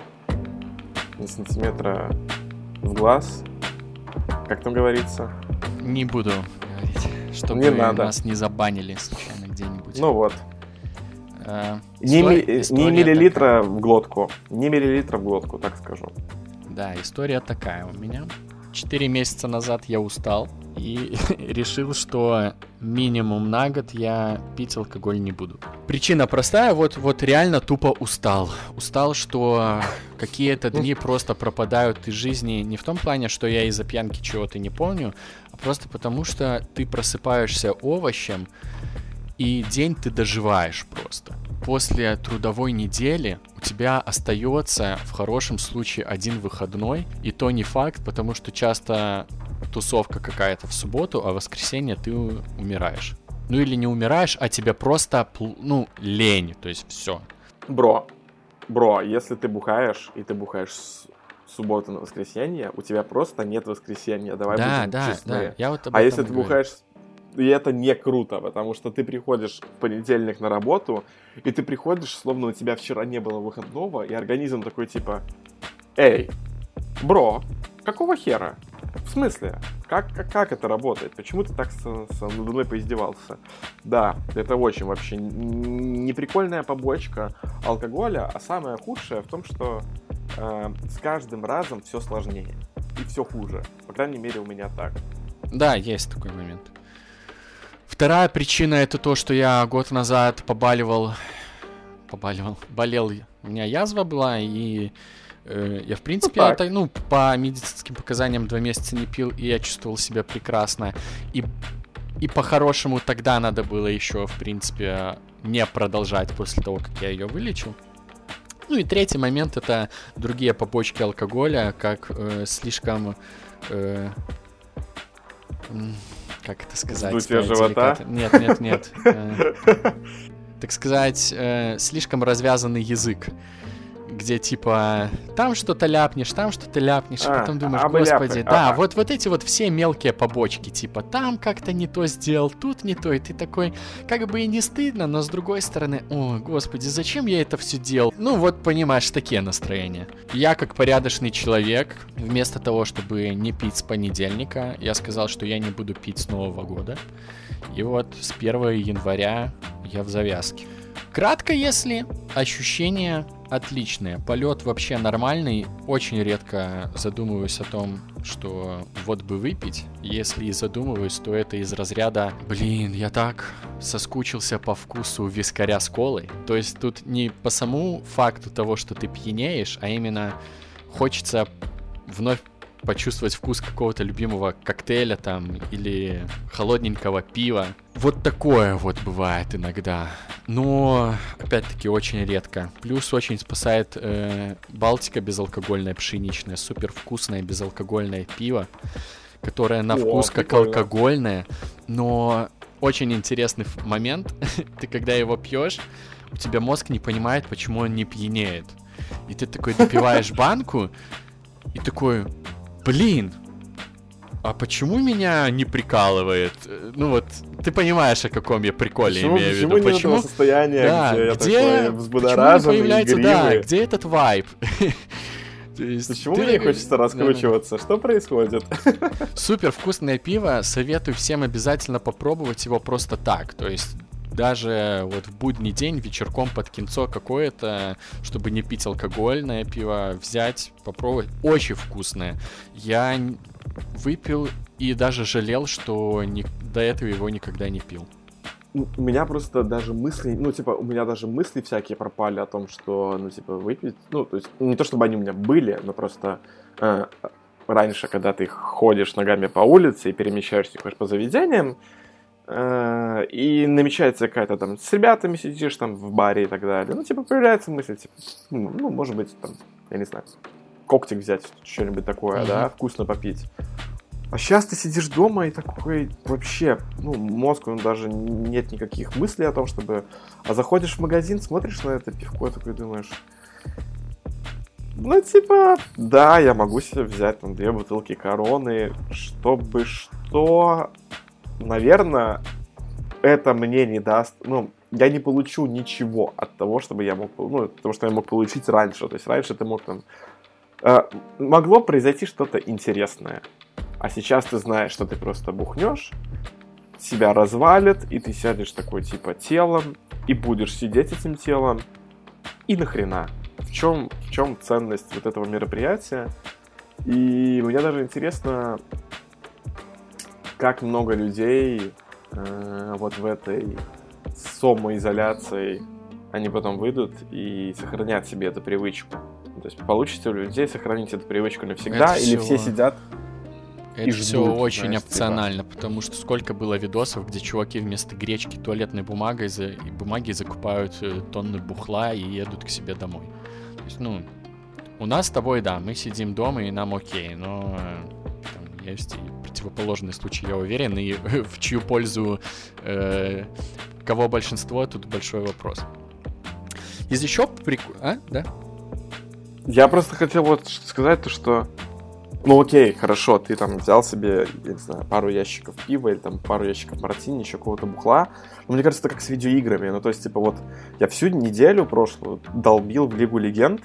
ни сантиметра в глаз, как там говорится.
Не буду говорить, чтобы не надо. нас не забанили случайно где-нибудь.
Ну вот. А, не, ми- не миллилитра такая. в глотку, не миллилитра в глотку, так скажу.
Да, история такая у меня. Четыре месяца назад я устал и решил, что минимум на год я пить алкоголь не буду. Причина простая, вот, вот реально тупо устал. Устал, что какие-то ну. дни просто пропадают из жизни не в том плане, что я из-за пьянки чего-то не помню, а просто потому, что ты просыпаешься овощем, и день ты доживаешь просто. После трудовой недели у тебя остается в хорошем случае один выходной, и то не факт, потому что часто тусовка какая-то в субботу, а в воскресенье ты умираешь. Ну или не умираешь, а тебе просто, ну, лень, то есть все.
Бро, бро, если ты бухаешь, и ты бухаешь с субботы на воскресенье, у тебя просто нет воскресенья. Давай да, будем да, честные. Да, я вот а если ты говорю. бухаешь и это не круто, потому что ты приходишь в понедельник на работу, и ты приходишь, словно у тебя вчера не было выходного, и организм такой типа, эй, бро, какого хера? В смысле? Как, как, как это работает? Почему ты так с, с, надо мной поиздевался? Да, это очень вообще неприкольная побочка алкоголя, а самое худшее в том, что э, с каждым разом все сложнее и все хуже. По крайней мере, у меня так.
Да, есть такой момент. Вторая причина это то, что я год назад побаливал, побаливал, болел, у меня язва была, и э, я, в принципе, ну, это, ну, по медицинским показаниям два месяца не пил, и я чувствовал себя прекрасно. И, и по-хорошему тогда надо было еще, в принципе, не продолжать после того, как я ее вылечил. Ну и третий момент это другие побочки алкоголя, как э, слишком э, как это сказать?
Вздутие живота?
Нет, нет, нет. Э, так сказать, э, слишком развязанный язык где типа там что-то ляпнешь, там что-то ляпнешь, а, потом думаешь, господи, ляпы. да, а, вот вот эти вот все мелкие побочки, типа там как-то не то сделал, тут не то, и ты такой, как бы и не стыдно, но с другой стороны, о, господи, зачем я это все делал? Ну вот понимаешь, такие настроения. Я как порядочный человек, вместо того, чтобы не пить с понедельника, я сказал, что я не буду пить с Нового года. И вот с 1 января я в завязке. Кратко, если ощущения отличные. Полет вообще нормальный. Очень редко задумываюсь о том, что вот бы выпить. Если и задумываюсь, то это из разряда «Блин, я так соскучился по вкусу вискаря с колой». То есть тут не по самому факту того, что ты пьянеешь, а именно хочется вновь почувствовать вкус какого-то любимого коктейля там или холодненького пива. Вот такое вот бывает иногда. Но, опять-таки, очень редко. Плюс очень спасает э, Балтика безалкогольное пшеничное, супер вкусное безалкогольное пиво, которое на вкус О, как прикольно. алкогольное, но очень интересный момент. ты когда его пьешь, у тебя мозг не понимает, почему он не пьянеет. И ты такой допиваешь банку, и такой, блин, а почему меня не прикалывает? Ну вот, ты понимаешь, о каком я приколе почему, имею в виду.
Почему почему состояние, да, где, где я такой взбудораженный, появляется,
Да, где этот вайб?
есть, Почему ты... мне хочется раскручиваться? Да. Что происходит?
Супер вкусное пиво. Советую всем обязательно попробовать его просто так. То есть даже вот в будний день вечерком под кинцо какое-то, чтобы не пить алкогольное пиво, взять, попробовать. Очень вкусное. Я выпил и даже жалел, что ни, до этого его никогда не пил.
У меня просто даже мысли, ну, типа, у меня даже мысли всякие пропали о том, что, ну, типа, выпить, ну, то есть, не то чтобы они у меня были, но просто э, раньше, когда ты ходишь ногами по улице и перемещаешься, ходишь по заведениям, и намечается какая-то там, с ребятами сидишь там в баре и так далее, ну, типа, появляется мысль, типа, ну, ну может быть, там, я не знаю, коктик взять, что-нибудь такое, mm-hmm. да, вкусно попить. А сейчас ты сидишь дома и такой вообще, ну, мозг, он даже нет никаких мыслей о том, чтобы... А заходишь в магазин, смотришь на это пивко, такой думаешь... Ну, типа, да, я могу себе взять там две бутылки короны, чтобы что... Наверное, это мне не даст... Ну, я не получу ничего от того, чтобы я мог... Ну, того, что я мог получить раньше. То есть раньше ты мог там... Э, могло произойти что-то интересное а сейчас ты знаешь, что ты просто бухнешь, себя развалит, и ты сядешь такой типа телом, и будешь сидеть этим телом. И нахрена? В чем, в чем ценность вот этого мероприятия? И мне даже интересно, как много людей э, вот в этой самоизоляции они потом выйдут и сохранят себе эту привычку. То есть получится у людей сохранить эту привычку навсегда, Это или всего... все сидят
это все очень знаешь, опционально, типа. потому что сколько было видосов, где чуваки вместо гречки туалетной бумагой за, и бумаги закупают э, тонны бухла и едут к себе домой. То есть, ну, у нас с тобой, да, мы сидим дома и нам окей, но э, там, есть и противоположный случай, я уверен, и в чью пользу э, кого большинство, тут большой вопрос. Из еще прикол... А, да?
Я просто хотел вот сказать то, что ну окей, хорошо, ты там взял себе, я не знаю, пару ящиков пива или там пару ящиков мартини, еще какого-то бухла. Но мне кажется, это как с видеоиграми. Ну то есть, типа вот, я всю неделю прошлую долбил в Лигу Легенд,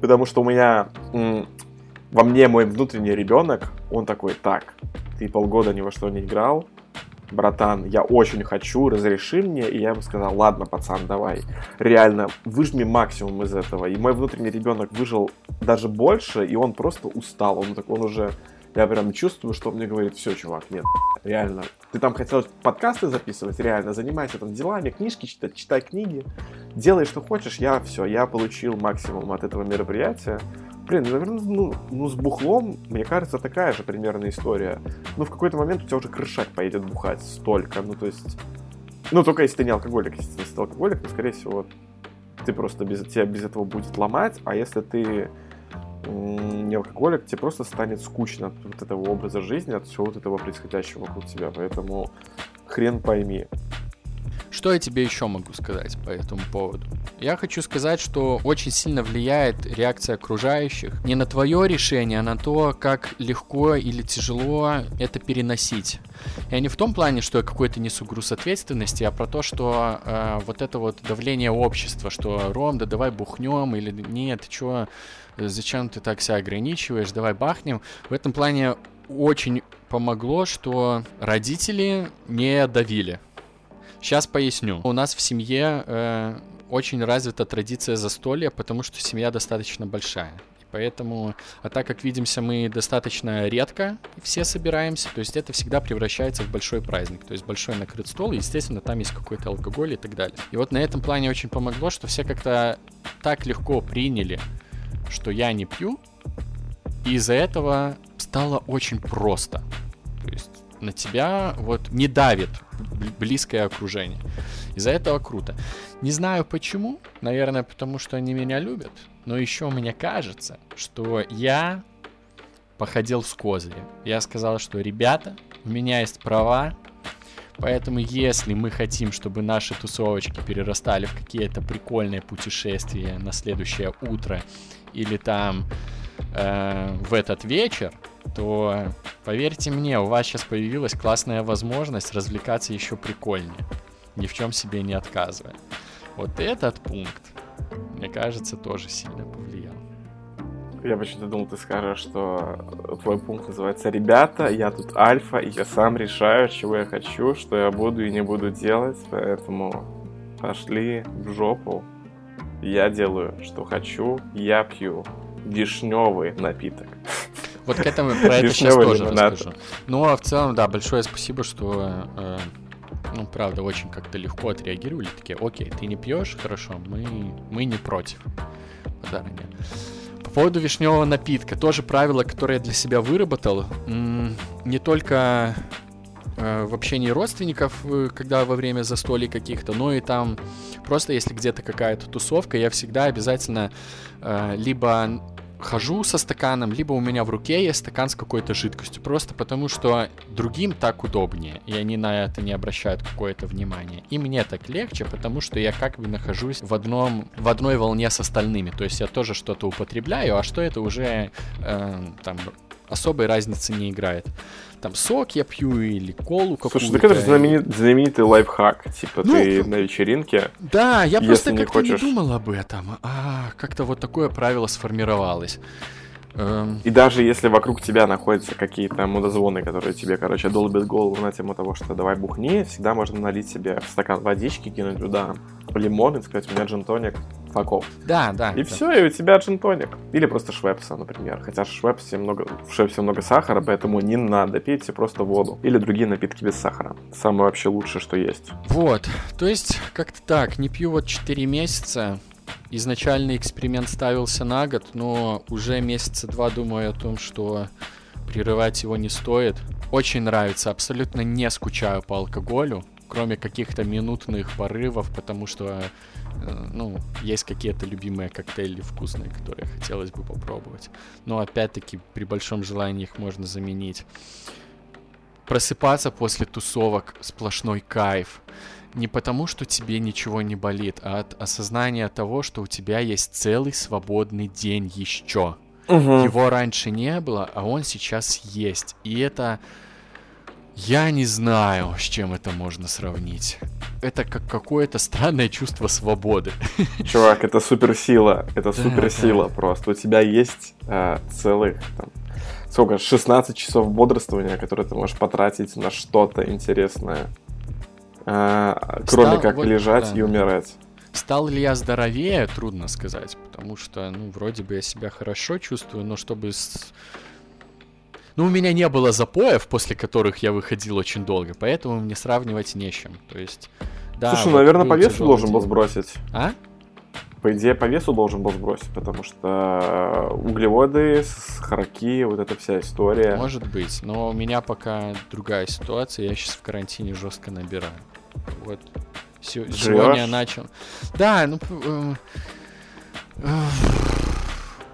потому что у меня во мне мой внутренний ребенок, он такой, так, ты полгода ни во что не играл, братан, я очень хочу, разреши мне. И я ему сказал, ладно, пацан, давай. Реально, выжми максимум из этого. И мой внутренний ребенок выжил даже больше, и он просто устал. Он, так, он уже, я прям чувствую, что он мне говорит, все, чувак, нет, реально. Ты там хотел подкасты записывать, реально, занимайся там делами, книжки читать, читай книги, делай, что хочешь. Я все, я получил максимум от этого мероприятия. Блин, ну, наверное, ну, ну, с бухлом, мне кажется, такая же примерная история. Ну, в какой-то момент у тебя уже крышать поедет бухать столько. Ну, то есть... Ну, только если ты не алкоголик. Если ты алкоголик, то, скорее всего, ты просто без, тебя без этого будет ломать. А если ты не алкоголик, тебе просто станет скучно от вот этого образа жизни, от всего вот этого происходящего вокруг тебя. Поэтому хрен пойми.
Что я тебе еще могу сказать по этому поводу? Я хочу сказать, что очень сильно влияет реакция окружающих не на твое решение, а на то, как легко или тяжело это переносить. Я не в том плане, что я какой-то несу груз ответственности, а про то, что э, вот это вот давление общества, что Ром, да давай бухнем, или нет, что, зачем ты так себя ограничиваешь, давай бахнем. В этом плане очень помогло, что родители не давили Сейчас поясню. У нас в семье э, очень развита традиция застолья, потому что семья достаточно большая. И поэтому, а так как видимся мы достаточно редко, все собираемся, то есть это всегда превращается в большой праздник. То есть большой накрыт стол, и, естественно, там есть какой-то алкоголь и так далее. И вот на этом плане очень помогло, что все как-то так легко приняли, что я не пью, и из-за этого стало очень просто. То есть на тебя вот не давит близкое окружение. Из-за этого круто. Не знаю почему, наверное, потому что они меня любят, но еще мне кажется, что я походил с козырем. Я сказал, что ребята, у меня есть права, Поэтому, если мы хотим, чтобы наши тусовочки перерастали в какие-то прикольные путешествия на следующее утро или там э, в этот вечер, то поверьте мне, у вас сейчас появилась классная возможность развлекаться еще прикольнее, ни в чем себе не отказывая. Вот этот пункт, мне кажется, тоже сильно повлиял.
Я почему-то думал, ты скажешь, что твой пункт называется «Ребята, я тут альфа, и я сам решаю, чего я хочу, что я буду и не буду делать, поэтому пошли в жопу. Я делаю, что хочу, я пью вишневый напиток».
Вот к этому про это сейчас тоже расскажу. Ну, а в целом, да, большое спасибо, что э, ну, правда, очень как-то легко отреагировали, такие, окей, ты не пьешь, хорошо, мы, мы не против. Заранее. По поводу вишневого напитка, тоже правило, которое я для себя выработал, не только в общении родственников, э, когда во время застолий каких-то, но и там просто если где-то какая-то тусовка, я всегда обязательно э, либо хожу со стаканом, либо у меня в руке есть стакан с какой-то жидкостью, просто потому что другим так удобнее, и они на это не обращают какое-то внимание. И мне так легче, потому что я как бы нахожусь в, одном, в одной волне с остальными, то есть я тоже что-то употребляю, а что это уже э, там особой разницы не играет там сок я пью или колу какую-то.
Слушай, так это же знаменит, знаменитый лайфхак. Типа ну, ты на вечеринке.
Да, я просто как-то хочешь... не думал об этом. А как-то вот такое правило сформировалось.
Эм. И даже если вокруг тебя находятся какие-то мудозвоны, которые тебе, короче, долбят голову на тему того, что давай бухни, всегда можно налить себе в стакан водички, кинуть туда лимон и сказать, у меня джин-тоник, факов.
Да, да.
И да. все, и у тебя джин-тоник. Или просто швепса, например. Хотя швепсе много, в швепсе много сахара, поэтому не надо, пейте просто воду. Или другие напитки без сахара. Самое вообще лучшее, что есть.
Вот, то есть как-то так, не пью вот 4 месяца, изначальный эксперимент ставился на год, но уже месяца два думаю о том, что прерывать его не стоит. Очень нравится, абсолютно не скучаю по алкоголю, кроме каких-то минутных порывов, потому что, э, ну, есть какие-то любимые коктейли вкусные, которые хотелось бы попробовать. Но опять-таки, при большом желании их можно заменить. Просыпаться после тусовок сплошной кайф не потому, что тебе ничего не болит, а от осознания того, что у тебя есть целый свободный день еще. Угу. Его раньше не было, а он сейчас есть. И это... Я не знаю, с чем это можно сравнить. Это как какое-то странное чувство свободы.
Чувак, это суперсила. Это суперсила да. просто. У тебя есть э, целых там, сколько, 16 часов бодрствования, которые ты можешь потратить на что-то интересное. А, кроме Стал, как вот, лежать да. и умирать.
Стал ли я здоровее, трудно сказать, потому что, ну, вроде бы я себя хорошо чувствую, но чтобы... С... Ну, у меня не было запоев, после которых я выходил очень долго, поэтому мне сравнивать не с чем. То есть,
да... Слушай, вот наверное, по весу должен день. был сбросить.
А?
По идее, по весу должен был сбросить, потому что углеводы, сахарки, вот эта вся история.
Может быть, но у меня пока другая ситуация, я сейчас в карантине жестко набираю. Вот. Сегодня я начал. Да, ну... Э, э,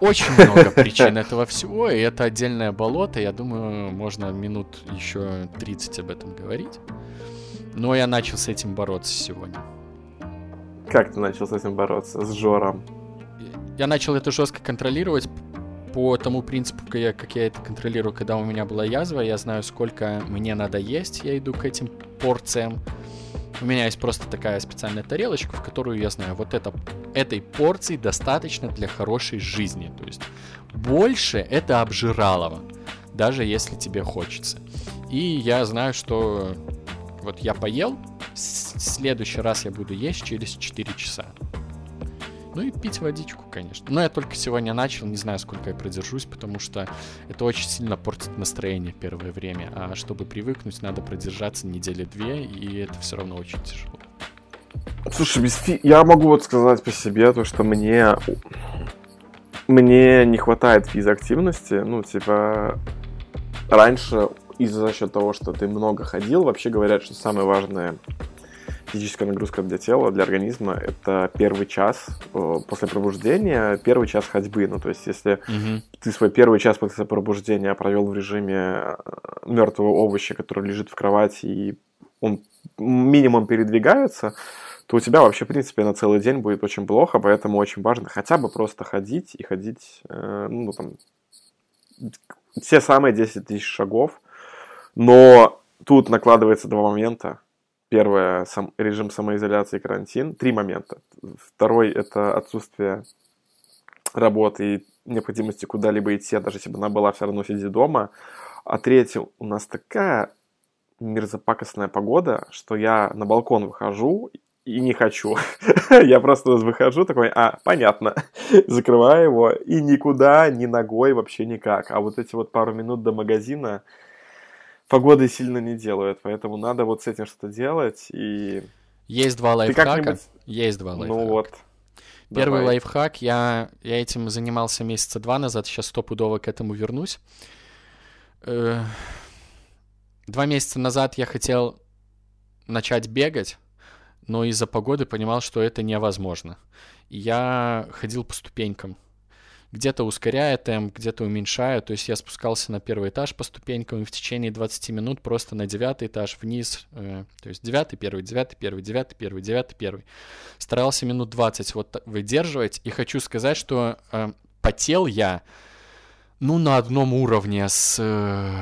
очень много причин этого всего, и это отдельное болото. Я думаю, можно минут еще 30 об этом говорить. Но я начал с этим бороться сегодня.
Как ты начал с этим бороться? С Жором?
Я начал это жестко контролировать по тому принципу, как я, как я это контролирую, когда у меня была язва. Я знаю, сколько мне надо есть. Я иду к этим порциям. У меня есть просто такая специальная тарелочка, в которую я знаю, вот это, этой порции достаточно для хорошей жизни. То есть больше это обжиралово, даже если тебе хочется. И я знаю, что вот я поел, в следующий раз я буду есть через 4 часа. Ну и пить водичку, конечно. Но я только сегодня начал, не знаю, сколько я продержусь, потому что это очень сильно портит настроение первое время. А чтобы привыкнуть, надо продержаться недели две, и это все равно очень тяжело.
Слушай, без фи... я могу вот сказать по себе, то, что мне мне не хватает физактивности, ну, типа, раньше из-за за счет того, что ты много ходил, вообще говорят, что самое важное физическая нагрузка для тела, для организма, это первый час э, после пробуждения, первый час ходьбы. Ну, то есть, если угу. ты свой первый час после пробуждения провел в режиме э, мертвого овоща, который лежит в кровати, и он минимум передвигается, то у тебя вообще, в принципе, на целый день будет очень плохо, поэтому очень важно хотя бы просто ходить и ходить, э, ну, там, все самые 10 тысяч шагов, но тут накладывается два момента. Первое сам, режим самоизоляции, карантин. Три момента. Второй это отсутствие работы. И необходимости куда-либо идти, а даже если бы она была, все равно сиди дома. А третье, у нас такая мерзопакостная погода, что я на балкон выхожу и не хочу. я просто выхожу такой, а, понятно, закрываю его и никуда, ни ногой, вообще никак. А вот эти вот пару минут до магазина погоды сильно не делают, поэтому надо вот с этим что-то делать и...
Есть два лайфхака. Есть два ну лайфхака.
Ну вот.
Первый Давай. лайфхак, я, я этим занимался месяца два назад, сейчас стопудово к этому вернусь. Э, два месяца назад я хотел начать бегать, но из-за погоды понимал, что это невозможно. Я ходил по ступенькам где-то ускоряя темп, где-то уменьшая. То есть я спускался на первый этаж по ступенькам и в течение 20 минут просто на девятый этаж вниз. Э, то есть девятый, первый, девятый, первый, девятый, первый, девятый, первый. Старался минут 20 вот выдерживать. И хочу сказать, что э, потел я, ну, на одном уровне с... Э,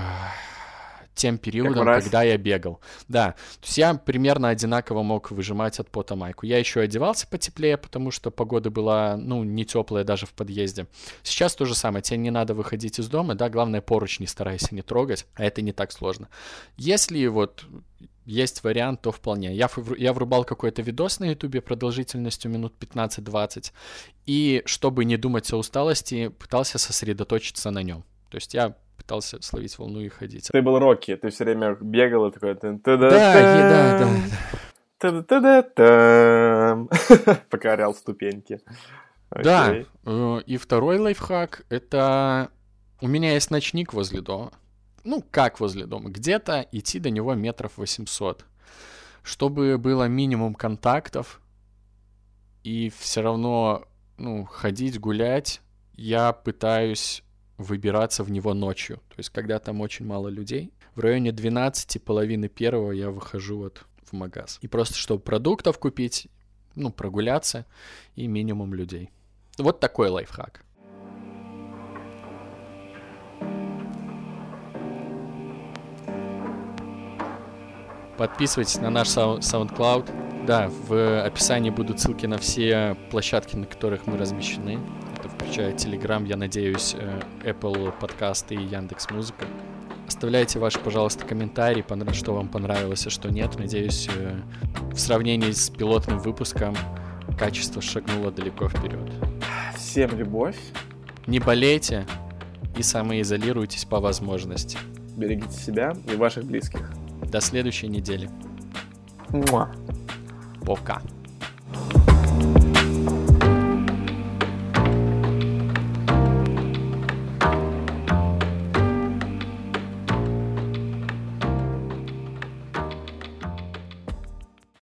тем периодом, когда я бегал. Да, то есть я примерно одинаково мог выжимать от пота майку. Я еще одевался потеплее, потому что погода была, ну, не теплая даже в подъезде. Сейчас то же самое, тебе не надо выходить из дома, да, главное поручни старайся не трогать, а это не так сложно. Если вот есть вариант, то вполне. Я, я врубал какой-то видос на ютубе продолжительностью минут 15-20, и чтобы не думать о усталости, пытался сосредоточиться на нем. То есть я пытался словить волну и ходить.
Ты был Рокки, ты все время бегал и такой... Да,
да,
да. Покорял ступеньки.
Да, э, и второй лайфхак — это... У меня есть ночник возле дома. Ну, как возле дома? Где-то идти до него метров 800. Чтобы было минимум контактов, и все равно, ну, ходить, гулять, я пытаюсь выбираться в него ночью. То есть, когда там очень мало людей. В районе 12, половины первого я выхожу вот в магаз. И просто, чтобы продуктов купить, ну, прогуляться и минимум людей. Вот такой лайфхак. Подписывайтесь на наш SoundCloud. Да, в описании будут ссылки на все площадки, на которых мы размещены включая Telegram, я надеюсь, э, Apple подкасты и Яндекс Музыка. Оставляйте ваши, пожалуйста, комментарии, что вам понравилось, а что нет. Надеюсь, э, в сравнении с пилотным выпуском качество шагнуло далеко вперед.
Всем любовь.
Не болейте и самоизолируйтесь по возможности.
Берегите себя и ваших близких.
До следующей недели.
Муа.
Пока.